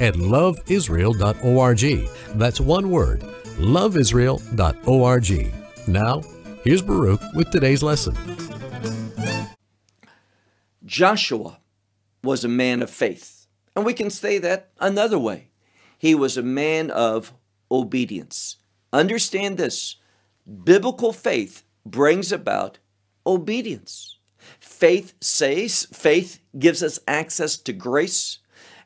at loveisrael.org. That's one word, loveisrael.org. Now, here's Baruch with today's lesson. Joshua was a man of faith. And we can say that another way. He was a man of obedience. Understand this biblical faith brings about obedience. Faith says, faith gives us access to grace,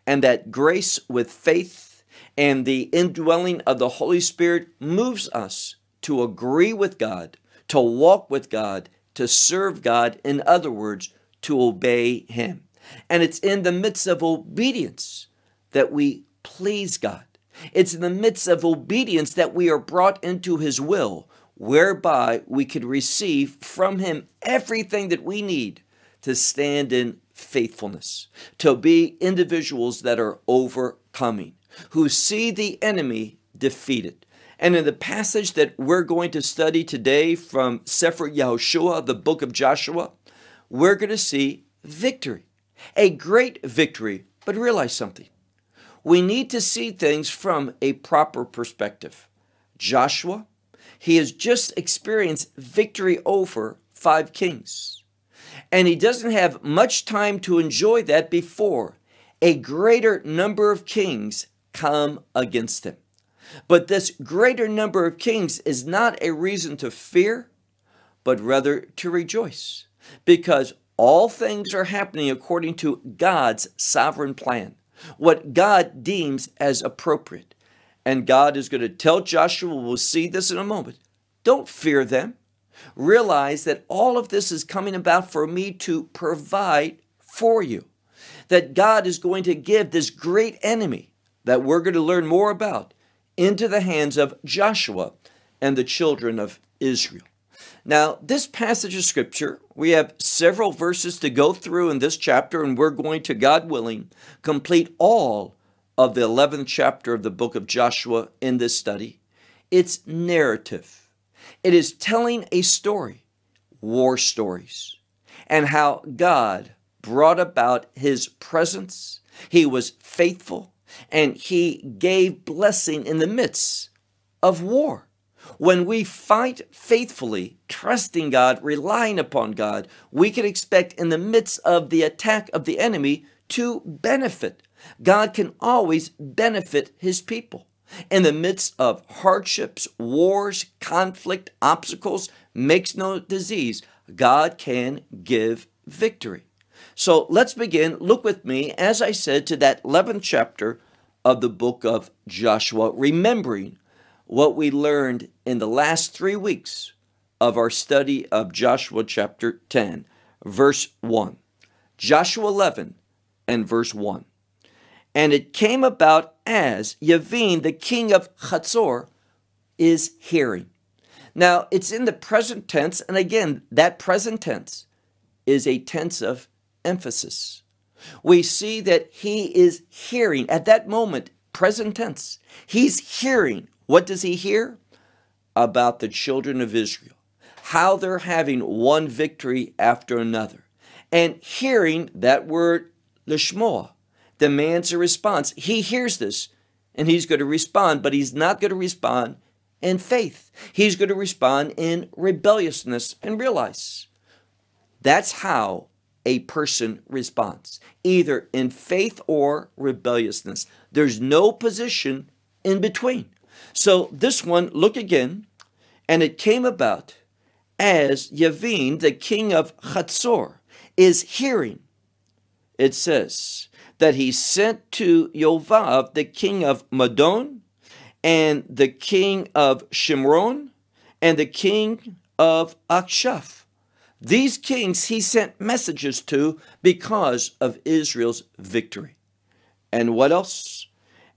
and that grace with faith and the indwelling of the Holy Spirit moves us to agree with God, to walk with God, to serve God, in other words, to obey Him. And it's in the midst of obedience that we please God. It's in the midst of obedience that we are brought into His will, whereby we could receive from Him everything that we need to stand in faithfulness, to be individuals that are overcoming, who see the enemy defeated. And in the passage that we're going to study today from Sefer Yahushua, the book of Joshua, we're going to see victory, a great victory. But realize something we need to see things from a proper perspective. Joshua, he has just experienced victory over five kings. And he doesn't have much time to enjoy that before a greater number of kings come against him. But this greater number of kings is not a reason to fear, but rather to rejoice, because all things are happening according to God's sovereign plan, what God deems as appropriate. And God is going to tell Joshua, we'll see this in a moment, don't fear them. Realize that all of this is coming about for me to provide for you. That God is going to give this great enemy that we're going to learn more about into the hands of Joshua and the children of Israel. Now, this passage of scripture, we have several verses to go through in this chapter, and we're going to, God willing, complete all of the 11th chapter of the book of Joshua in this study. It's narrative, it is telling a story, war stories, and how God brought about his presence. He was faithful and he gave blessing in the midst of war. When we fight faithfully, trusting God, relying upon God, we can expect in the midst of the attack of the enemy to benefit. God can always benefit his people. In the midst of hardships, wars, conflict, obstacles, makes no disease, God can give victory. So let's begin. Look with me, as I said, to that 11th chapter of the book of Joshua, remembering what we learned in the last three weeks of our study of Joshua chapter 10, verse 1. Joshua 11 and verse 1. And it came about as Yavin, the king of Chatzor, is hearing. Now, it's in the present tense, and again, that present tense is a tense of emphasis. We see that he is hearing at that moment, present tense. He's hearing. What does he hear? About the children of Israel, how they're having one victory after another. And hearing that word, lishmoa, demands a response. He hears this and he's going to respond, but he's not going to respond in faith. He's going to respond in rebelliousness and realize that's how a person responds, either in faith or rebelliousness. There's no position in between. So this one, look again, and it came about as Yavin, the king of Chatzor, is hearing. It says that he sent to Yovav, the king of Madon, and the king of Shimron, and the king of Akshaph these kings he sent messages to because of Israel's victory. And what else?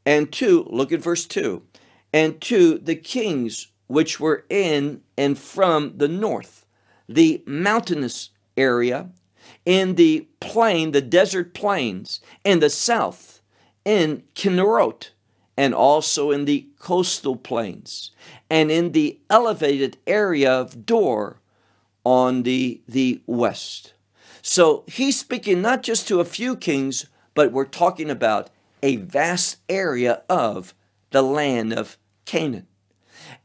And to, look at verse 2, and to the kings which were in and from the north, the mountainous area, in the plain, the desert plains, in the south, in Kinnerot, and also in the coastal plains, and in the elevated area of Dor on the, the west. So he's speaking not just to a few kings, but we're talking about a vast area of the land of Canaan.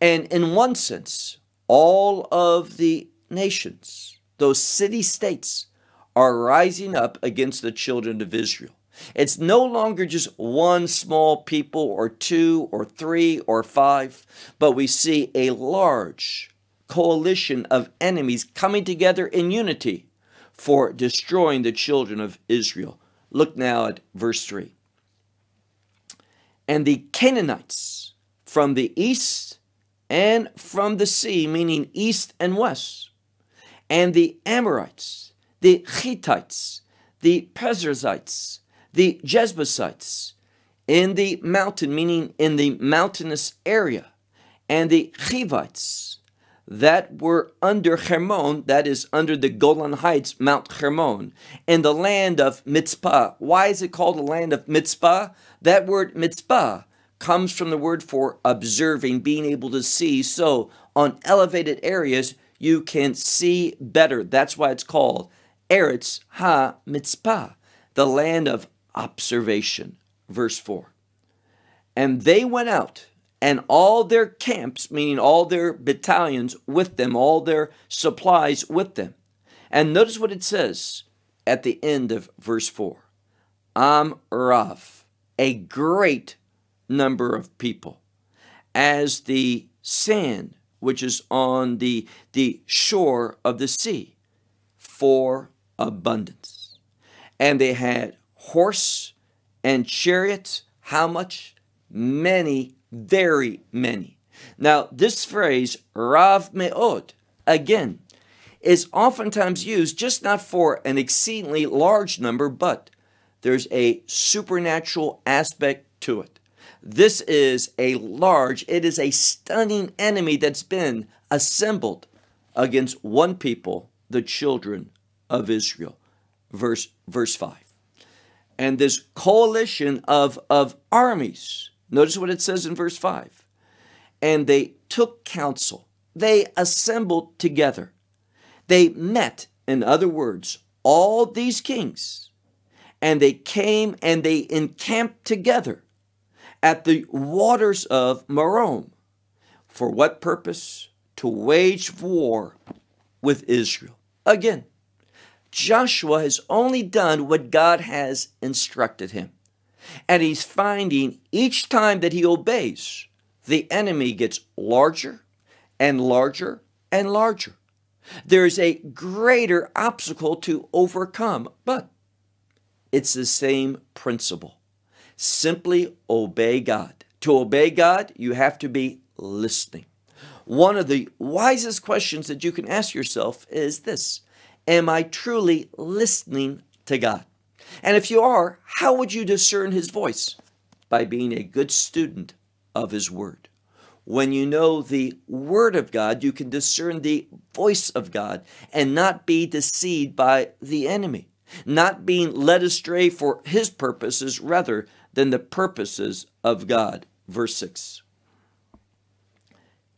And in one sense, all of the nations, those city states, are rising up against the children of Israel. It's no longer just one small people or two or three or five, but we see a large coalition of enemies coming together in unity for destroying the children of Israel. Look now at verse 3. And the Canaanites from the east and from the sea, meaning east and west, and the Amorites, the Hittites, the Perizzites, the Jebusites, in the mountain, meaning in the mountainous area, and the Hivites that were under Hermon, that is under the Golan Heights, Mount Hermon, in the land of Mitzpah. Why is it called the land of Mitzpah? That word Mitzpah comes from the word for observing, being able to see. So on elevated areas, you can see better. That's why it's called Eretz Ha Mitzpah, the land of observation. Verse 4. And they went out, and all their camps, meaning all their battalions with them, all their supplies with them. And notice what it says at the end of verse 4 Am Rav, a great number of people, as the sand which is on the, the shore of the sea, for abundance. And they had horse and chariots. How much? Many, very many. Now, this phrase, Rav Me'od, again, is oftentimes used just not for an exceedingly large number, but there's a supernatural aspect to it. This is a large, it is a stunning enemy that's been assembled against one people, the children of Israel. Verse, verse 5 and this coalition of, of armies. Notice what it says in verse 5. And they took counsel, they assembled together, they met, in other words, all these kings, and they came and they encamped together at the waters of Merom. For what purpose? To wage war with Israel. Again, Joshua has only done what God has instructed him. And he's finding each time that he obeys, the enemy gets larger and larger and larger. There's a greater obstacle to overcome, but it's the same principle. Simply obey God. To obey God, you have to be listening. One of the wisest questions that you can ask yourself is this Am I truly listening to God? And if you are, how would you discern His voice? By being a good student of His Word. When you know the Word of God, you can discern the voice of God and not be deceived by the enemy, not being led astray for His purposes rather than the purposes of God. Verse 6.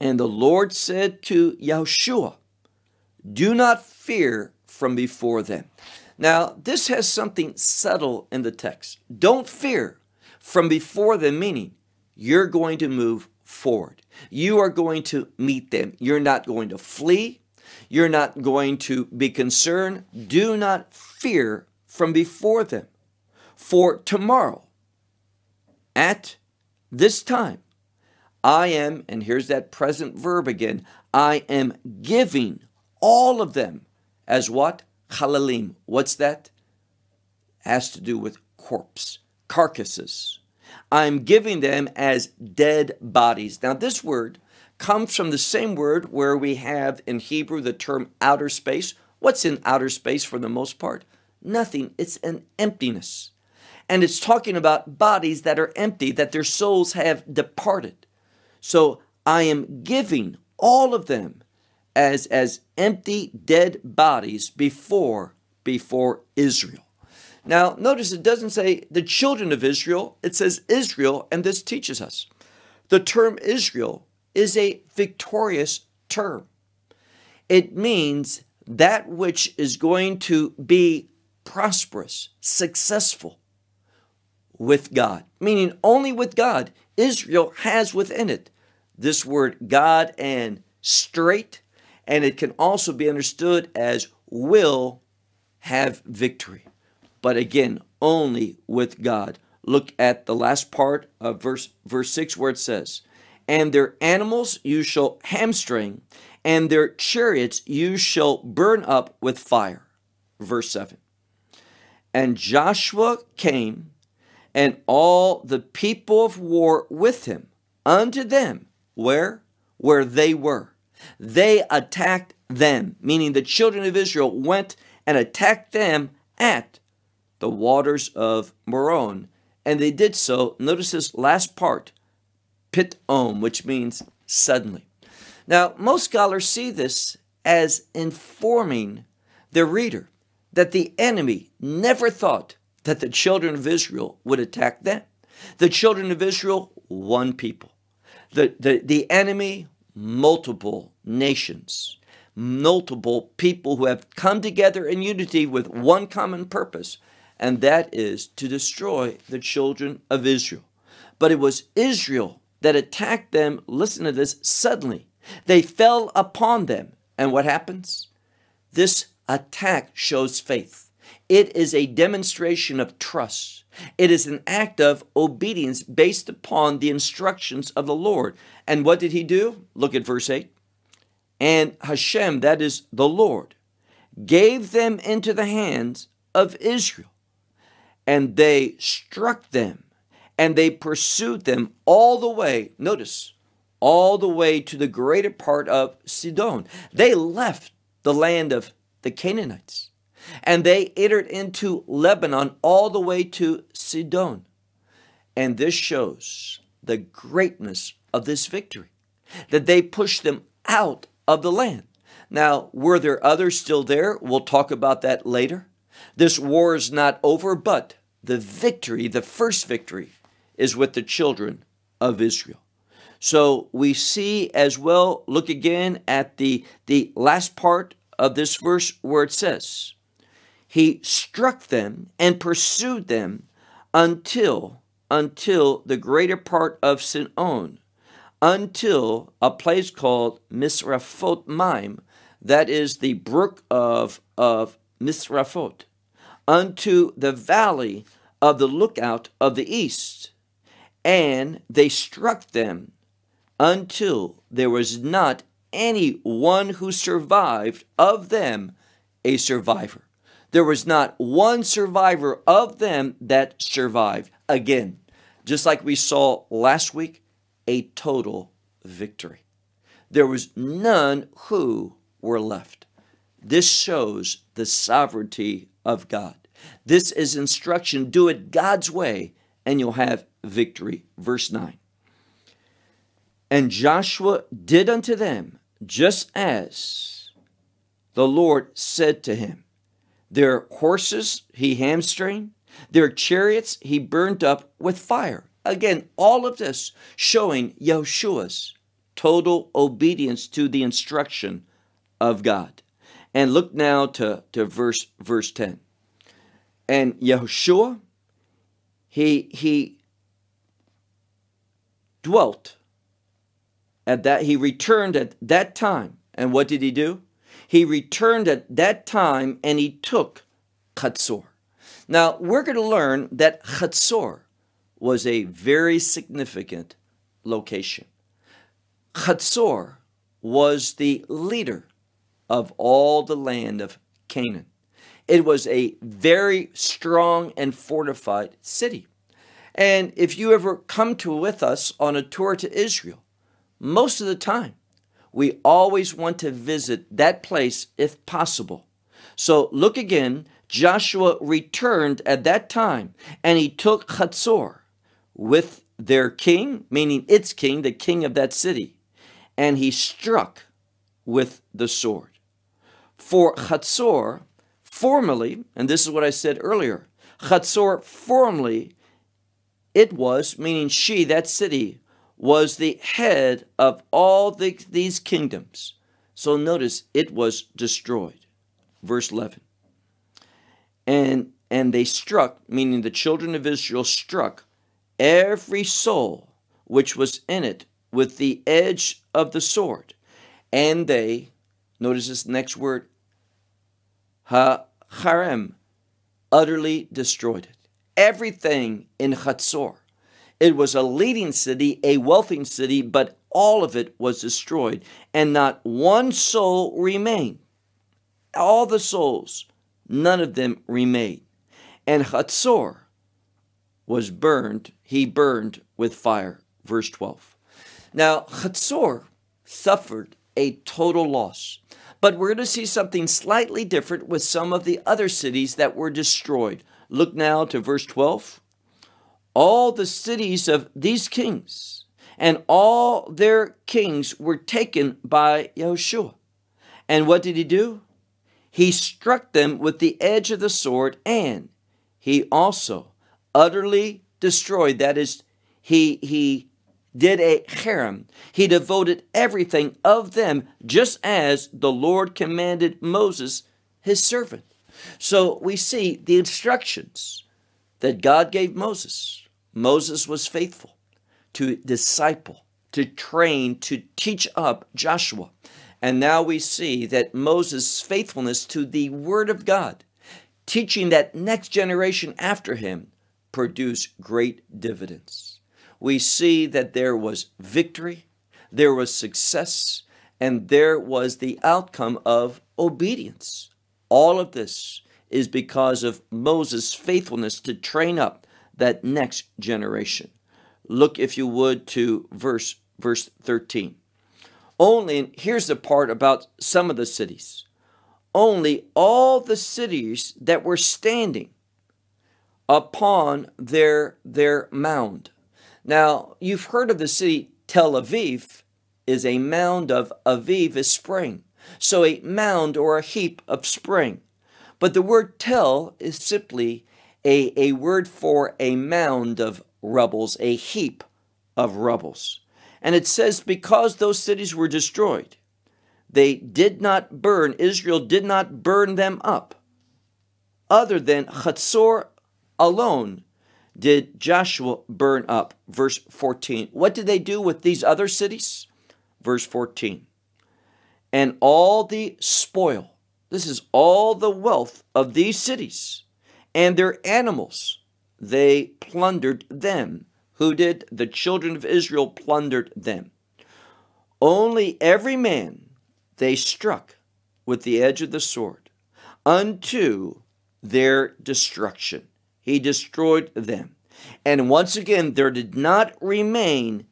And the Lord said to Yahushua, Do not fear from before them. Now, this has something subtle in the text. Don't fear from before them, meaning you're going to move forward. You are going to meet them. You're not going to flee. You're not going to be concerned. Do not fear from before them. For tomorrow, at this time, I am, and here's that present verb again, I am giving all of them as what? Chalalim. What's that? Has to do with corpse, carcasses. I'm giving them as dead bodies. Now, this word comes from the same word where we have in Hebrew the term outer space. What's in outer space for the most part? Nothing. It's an emptiness. And it's talking about bodies that are empty, that their souls have departed. So I am giving all of them as, as empty, dead bodies before, before Israel. Now, notice it doesn't say the children of Israel, it says Israel, and this teaches us. The term Israel is a victorious term. It means that which is going to be prosperous, successful with God, meaning only with God. Israel has within it this word God and straight, and it can also be understood as will have victory. But again, only with God. Look at the last part of verse verse 6 where it says, "And their animals you shall hamstring, and their chariots you shall burn up with fire." Verse 7. And Joshua came and all the people of war with him unto them where where they were they attacked them meaning the children of Israel went and attacked them at the waters of Merom and they did so notice this last part pit pitom which means suddenly now most scholars see this as informing the reader that the enemy never thought that the children of Israel would attack them. The children of Israel, one people. The, the, the enemy, multiple nations, multiple people who have come together in unity with one common purpose, and that is to destroy the children of Israel. But it was Israel that attacked them, listen to this, suddenly. They fell upon them. And what happens? This attack shows faith. It is a demonstration of trust. It is an act of obedience based upon the instructions of the Lord. And what did he do? Look at verse 8. And Hashem, that is the Lord, gave them into the hands of Israel, and they struck them, and they pursued them all the way. Notice, all the way to the greater part of Sidon. They left the land of the Canaanites. And they entered into Lebanon all the way to Sidon. And this shows the greatness of this victory, that they pushed them out of the land. Now, were there others still there? We'll talk about that later. This war is not over, but the victory, the first victory, is with the children of Israel. So we see as well, look again at the, the last part of this verse where it says, He struck them and pursued them until until the greater part of Sidon, until a place called Misraphot Maim, that is the brook of, of Misraphot, unto the valley of the lookout of the east. And they struck them until there was not any one who survived of them a survivor. There was not one survivor of them that survived. Again, just like we saw last week, a total victory. There was none who were left. This shows the sovereignty of God. This is instruction. Do it God's way, and you'll have victory. Verse 9. And Joshua did unto them just as the Lord said to him. Their horses he hamstring, their chariots he burned up with fire. Again, all of this showing Yeshua's total obedience to the instruction of God. And look now to, to verse verse 10. And Yehoshua, he he dwelt at that he returned at that time. And what did he do? He returned at that time and he took Chatzor. Now, we're going to learn that Chatzor was a very significant location. Chatzor was the leader of all the land of Canaan. It was a very strong and fortified city. And if you ever come to with us on a tour to Israel, most of the time, we always want to visit that place if possible. So look again, Joshua returned at that time and he took Chatzor with their king, meaning its king, the king of that city, and he struck with the sword. For Chatzor, formerly, and this is what I said earlier, Chatzor formerly, it was, meaning she, that city, was the head of all the, these kingdoms. So notice it was destroyed. Verse 11. And and they struck, meaning the children of Israel struck every soul which was in it with the edge of the sword. And they, notice this next word, ha herem, utterly destroyed it. Everything in Chatzor. It was a leading city, a wealthy city, but all of it was destroyed, and not one soul remained. All the souls, none of them remained. And Chatzor was burned, he burned with fire. Verse 12. Now, Chatzor suffered a total loss. But we're going to see something slightly different with some of the other cities that were destroyed. Look now to verse 12. All the cities of these kings and all their kings were taken by Yahushua. And what did he do? He struck them with the edge of the sword, and he also utterly destroyed. That is, he, he did a herem. He devoted everything of them just as the Lord commanded Moses, his servant. So we see the instructions that God gave Moses. Moses was faithful to disciple, to train, to teach up Joshua. And now we see that Moses' faithfulness to the Word of God, teaching that next generation after him, produced great dividends. We see that there was victory, there was success, and there was the outcome of obedience. All of this is because of Moses' faithfulness to train up that next generation. Look, if you would, to verse, verse 13. Only, and here's the part about some of the cities. Only all the cities that were standing upon their, their mound. Now, you've heard of the city Tel Aviv is a mound of Aviv is spring. So a mound or a heap of spring. But the word tel is simply a, a word for a mound of rubbles, a heap of rubbles. And it says, because those cities were destroyed, they did not burn, Israel did not burn them up, other than Chatzor alone did Joshua burn up. Verse 14. What did they do with these other cities? Verse 14. And all the spoil, this is all the wealth of these cities and their animals, they plundered them who did? The children of Israel plundered them. Only every man they struck with the edge of the sword unto their destruction. He destroyed them. And once again, there did not remain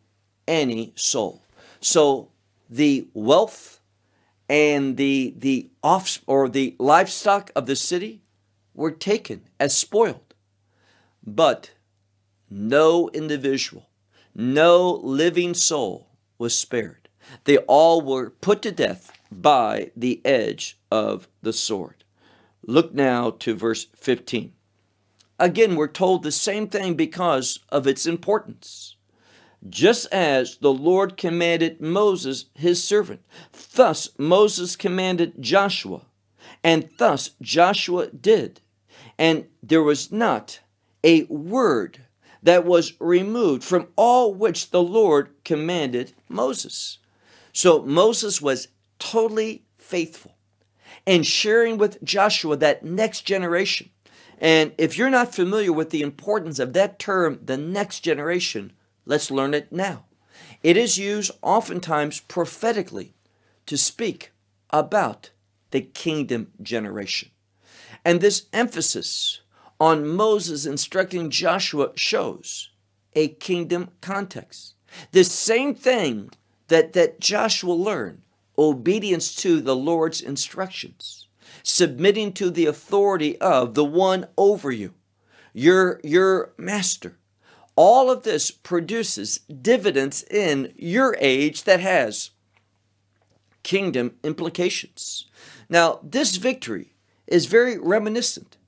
any soul. So the wealth and the the off or the livestock of the city were taken as spoiled. But no individual, no living soul was spared. They all were put to death by the edge of the sword. Look now to verse 15. Again, we're told the same thing because of its importance. Just as the Lord commanded Moses, his servant, thus Moses commanded Joshua, and thus Joshua did. And there was not a word that was removed from all which the Lord commanded Moses. So Moses was totally faithful and sharing with Joshua that next generation. And if you're not familiar with the importance of that term, the next generation, let's learn it now. It is used oftentimes prophetically to speak about the kingdom generation. And this emphasis on Moses instructing Joshua shows a kingdom context. The same thing that, that Joshua learned obedience to the Lord's instructions. Submitting to the authority of the one over you, your, your master. All of this produces dividends in your age that has kingdom implications. Now, this victory is very reminiscent.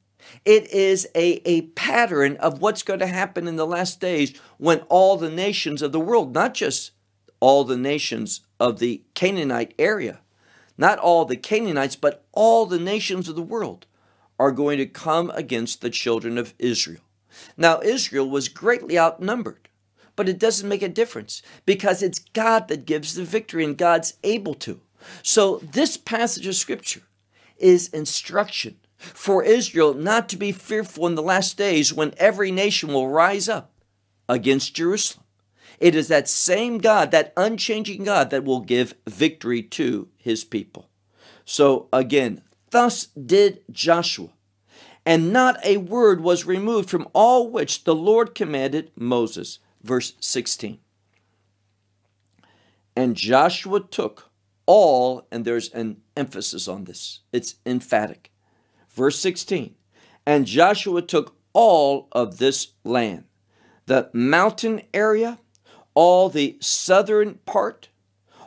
It is a, a pattern of what's going to happen in the last days when all the nations of the world, not just all the nations of the Canaanite area, not all the Canaanites, but all the nations of the world are going to come against the children of Israel. Now, Israel was greatly outnumbered, but it doesn't make a difference because it's God that gives the victory and God's able to. So, this passage of scripture is instruction for Israel not to be fearful in the last days when every nation will rise up against Jerusalem. It is that same God, that unchanging God, that will give victory to his people. So again, thus did Joshua, and not a word was removed from all which the Lord commanded Moses. Verse 16. And Joshua took all, and there's an emphasis on this, it's emphatic. Verse 16. And Joshua took all of this land, the mountain area, all the southern part,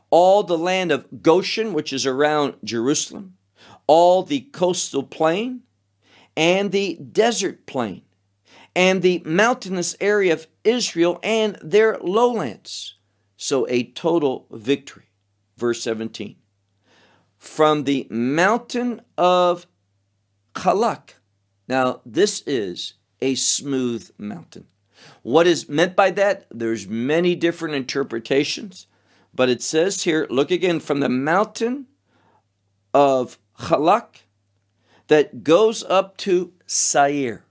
all the land of Goshen, which is around Jerusalem, all the coastal plain, and the desert plain, and the mountainous area of Israel and their lowlands. So a total victory. Verse 17. From the mountain of Khalak. Now, this is a smooth mountain. What is meant by that? There's many different interpretations, but it says here, look again, from the mountain of Khalak that goes up to Seir.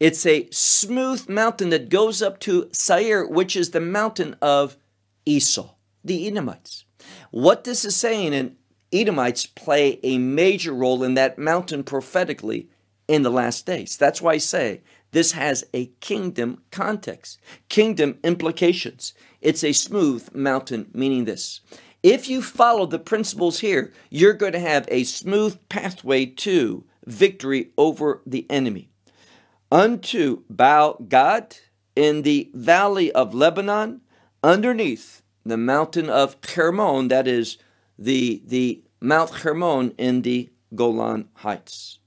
It's a smooth mountain that goes up to Seir, which is the mountain of Esau, the Edomites. What this is saying, and Edomites play a major role in that mountain prophetically in the last days. That's why I say this has a kingdom context, kingdom implications. It's a smooth mountain, meaning this. If you follow the principles here, you're going to have a smooth pathway to victory over the enemy. Unto Baal Gad in the valley of Lebanon, underneath the mountain of Hermon, that is the, the Mount Hermon in the Golan Heights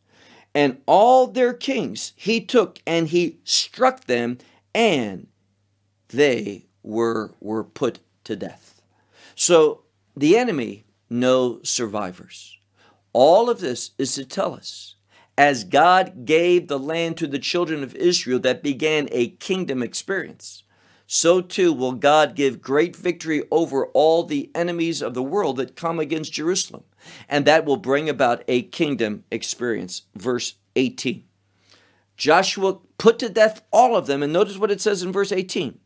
and all their kings he took and he struck them and they were were put to death. So the enemy no survivors. All of this is to tell us as god gave the land to the children of israel that began a kingdom experience so too will god give great victory over all the enemies of the world that come against jerusalem and that will bring about a kingdom experience. Verse 18. Joshua put to death all of them, and notice what it says in verse 18.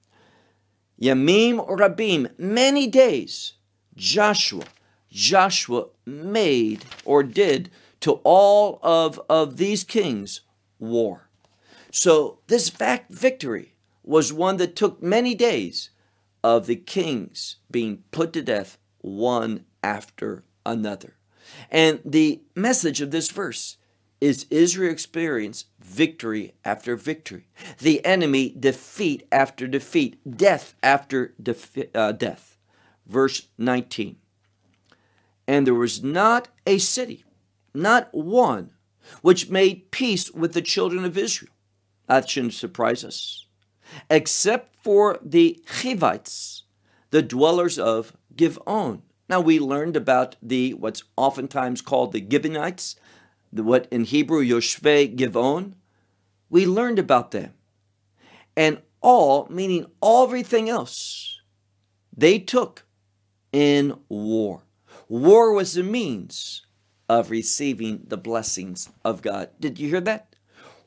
Yamim Rabim, many days, Joshua, Joshua made or did to all of, of these kings war. So this fact victory was one that took many days of the kings being put to death one after another. And the message of this verse is Israel experience victory after victory, the enemy defeat after defeat, death after defi- uh, death. Verse 19. And there was not a city, not one, which made peace with the children of Israel. That shouldn't surprise us. Except for the Hivites, the dwellers of Givon. Now we learned about the what's oftentimes called the Gibeonites, the, what in Hebrew Yoshvei Givon. We learned about them. And all, meaning everything else, they took in war. War was the means of receiving the blessings of God. Did you hear that?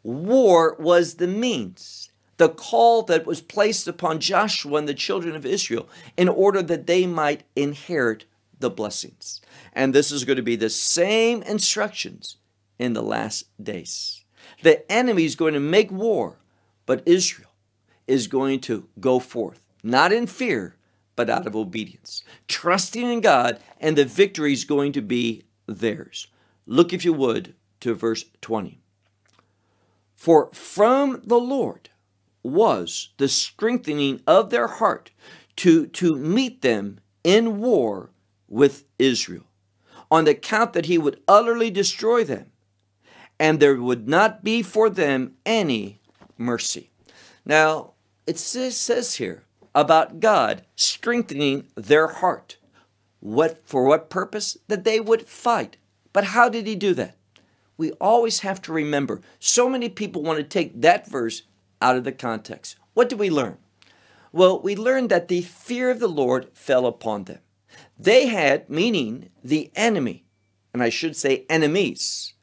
War was the means the call that was placed upon Joshua and the children of Israel in order that they might inherit the blessings. And this is going to be the same instructions in the last days. The enemy is going to make war, but Israel is going to go forth, not in fear, but out of obedience, trusting in God, and the victory is going to be theirs. Look, if you would, to verse 20. For from the Lord was the strengthening of their heart to, to meet them in war with Israel, on the account that he would utterly destroy them, and there would not be for them any mercy. Now, it says here about God strengthening their heart. What for what purpose? That they would fight. But how did he do that? We always have to remember, so many people want to take that verse out of the context. What did we learn? Well, we learned that the fear of the Lord fell upon them. They had, meaning the enemy, and I should say enemies,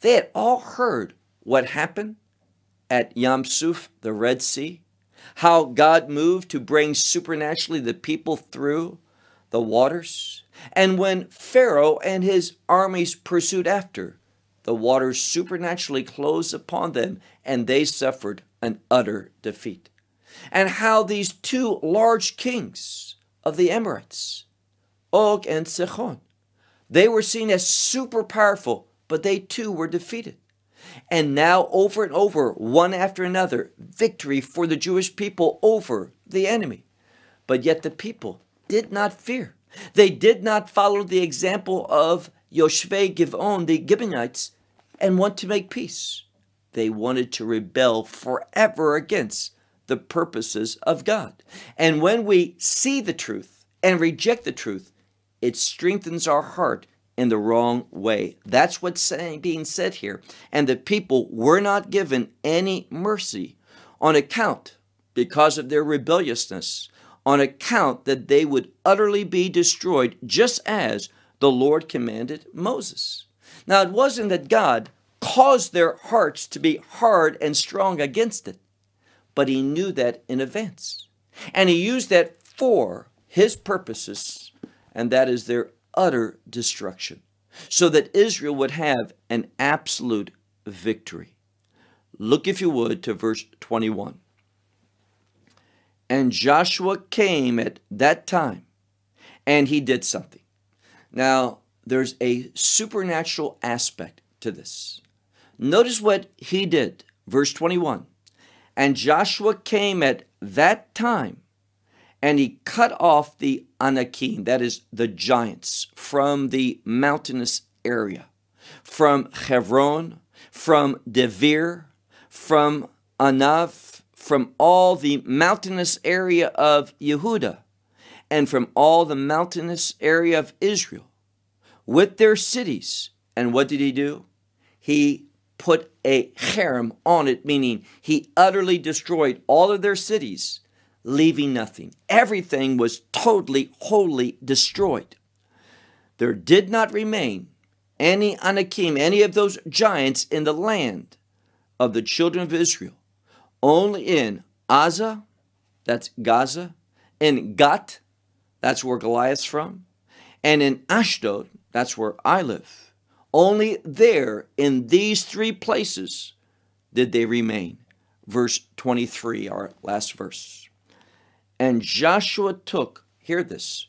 they had all heard what happened at Yam Suf, the Red Sea, how God moved to bring supernaturally the people through the waters, and when Pharaoh and his armies pursued after, the waters supernaturally closed upon them and they suffered an utter defeat. And how these two large kings of the Amorites, Og and Sihon, they were seen as super powerful, but they too were defeated. And now, over and over, one after another, victory for the Jewish people over the enemy. But yet the people did not fear. They did not follow the example of Yoshvei Givon, the Gibeonites, and want to make peace. They wanted to rebel forever against the purposes of God. And when we see the truth and reject the truth, it strengthens our heart in the wrong way. That's what's saying, being said here. And the people were not given any mercy on account, because of their rebelliousness, on account that they would utterly be destroyed, just as the Lord commanded Moses. Now, it wasn't that God caused their hearts to be hard and strong against it, but He knew that in advance. And He used that for His purposes, and that is their utter destruction, so that Israel would have an absolute victory. Look, if you would, to verse 21. And Joshua came at that time, and he did something. Now, there's a supernatural aspect to this. Notice what he did. Verse 21. And Joshua came at that time and he cut off the Anakim, that is the giants, from the mountainous area, from Hebron, from Debir, from Anav, from all the mountainous area of Yehuda, and from all the mountainous area of Israel, with their cities. And what did he do? He put a herem on it, meaning he utterly destroyed all of their cities leaving nothing. Everything was totally, wholly destroyed. There did not remain any Anakim, any of those giants in the land of the children of Israel. Only in Aza, that's Gaza, in Gat, that's where Goliath's from, and in Ashdod, that's where I live. Only there, in these three places, did they remain. Verse 23, our last verse. And Joshua took, hear this,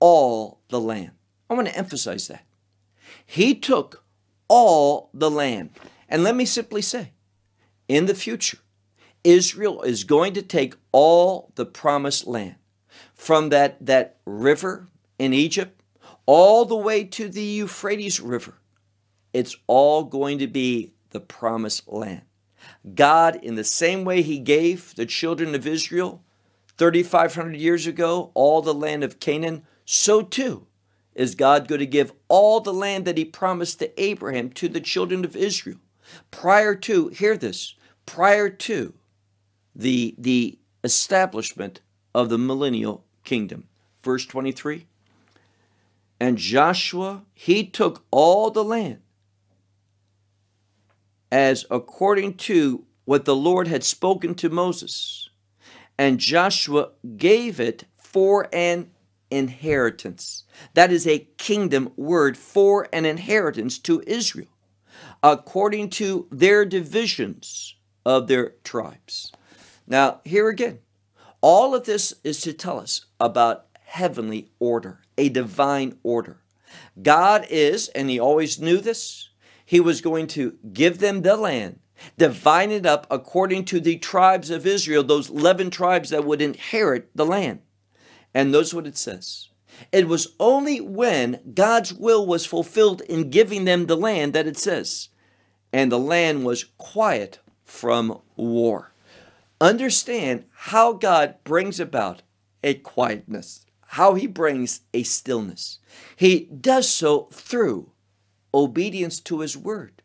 all the land. I want to emphasize that. He took all the land. And let me simply say, in the future, Israel is going to take all the promised land from that, that river in Egypt all the way to the Euphrates River. It's all going to be the promised land. God, in the same way He gave the children of Israel 3,500 years ago, all the land of Canaan, so too is God going to give all the land that he promised to Abraham to the children of Israel. Prior to, hear this, prior to the, the establishment of the millennial kingdom. Verse 23 And Joshua, he took all the land as according to what the Lord had spoken to Moses and Joshua gave it for an inheritance. That is a kingdom word for an inheritance to Israel, according to their divisions of their tribes. Now, here again, all of this is to tell us about heavenly order, a divine order. God is, and he always knew this, he was going to give them the land, divide it up according to the tribes of Israel, those 11 tribes that would inherit the land. And notice what it says. It was only when God's will was fulfilled in giving them the land that it says, and the land was quiet from war. Understand how God brings about a quietness, how he brings a stillness. He does so through obedience to his word.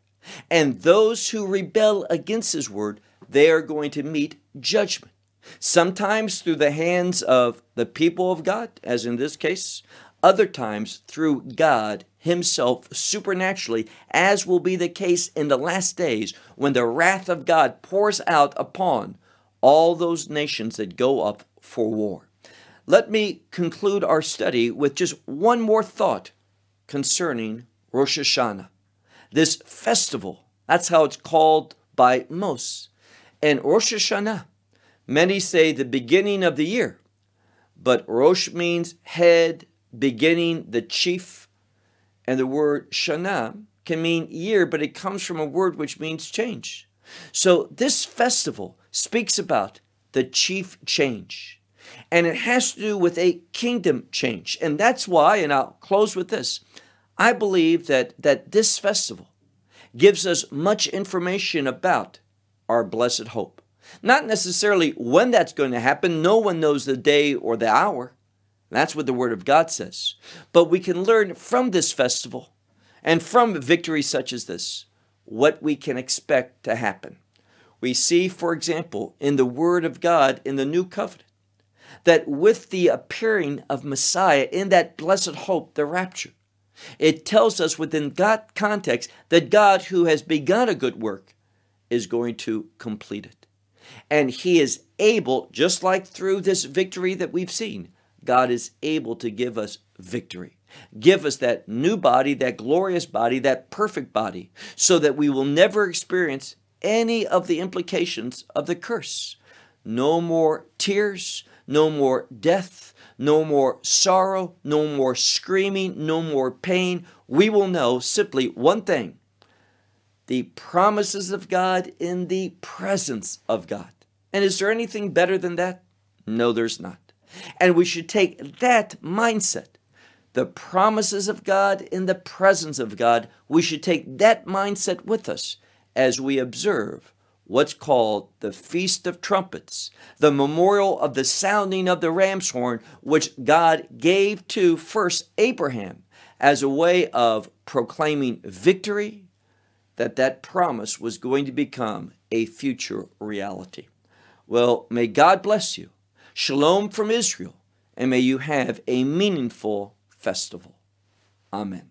And those who rebel against his word, they are going to meet judgment. Sometimes through the hands of the people of God, as in this case, other times through God Himself supernaturally, as will be the case in the last days when the wrath of God pours out upon all those nations that go up for war. Let me conclude our study with just one more thought concerning Rosh Hashanah. This festival, that's how it's called by most. And Rosh Hashanah, many say the beginning of the year, but Rosh means head, beginning, the chief, and the word Shana can mean year, but it comes from a word which means change. So this festival speaks about the chief change. And it has to do with a kingdom change. And that's why, and I'll close with this, I believe that, that this festival gives us much information about our blessed hope. Not necessarily when that's going to happen, no one knows the day or the hour. That's what the Word of God says. But we can learn from this festival and from victories such as this what we can expect to happen. We see, for example, in the Word of God in the New Covenant, that with the appearing of Messiah in that blessed hope, the rapture, it tells us within God context that God who has begun a good work is going to complete it. And he is able, just like through this victory that we've seen, God is able to give us victory. Give us that new body, that glorious body, that perfect body, so that we will never experience any of the implications of the curse. No more tears, no more death, no more sorrow, no more screaming, no more pain. We will know simply one thing the promises of God in the presence of God. And is there anything better than that? No, there's not. And we should take that mindset, the promises of God in the presence of God, we should take that mindset with us as we observe what's called the Feast of Trumpets, the memorial of the sounding of the ram's horn, which God gave to first Abraham as a way of proclaiming victory, that that promise was going to become a future reality. Well, may God bless you. Shalom from Israel, and may you have a meaningful festival. Amen.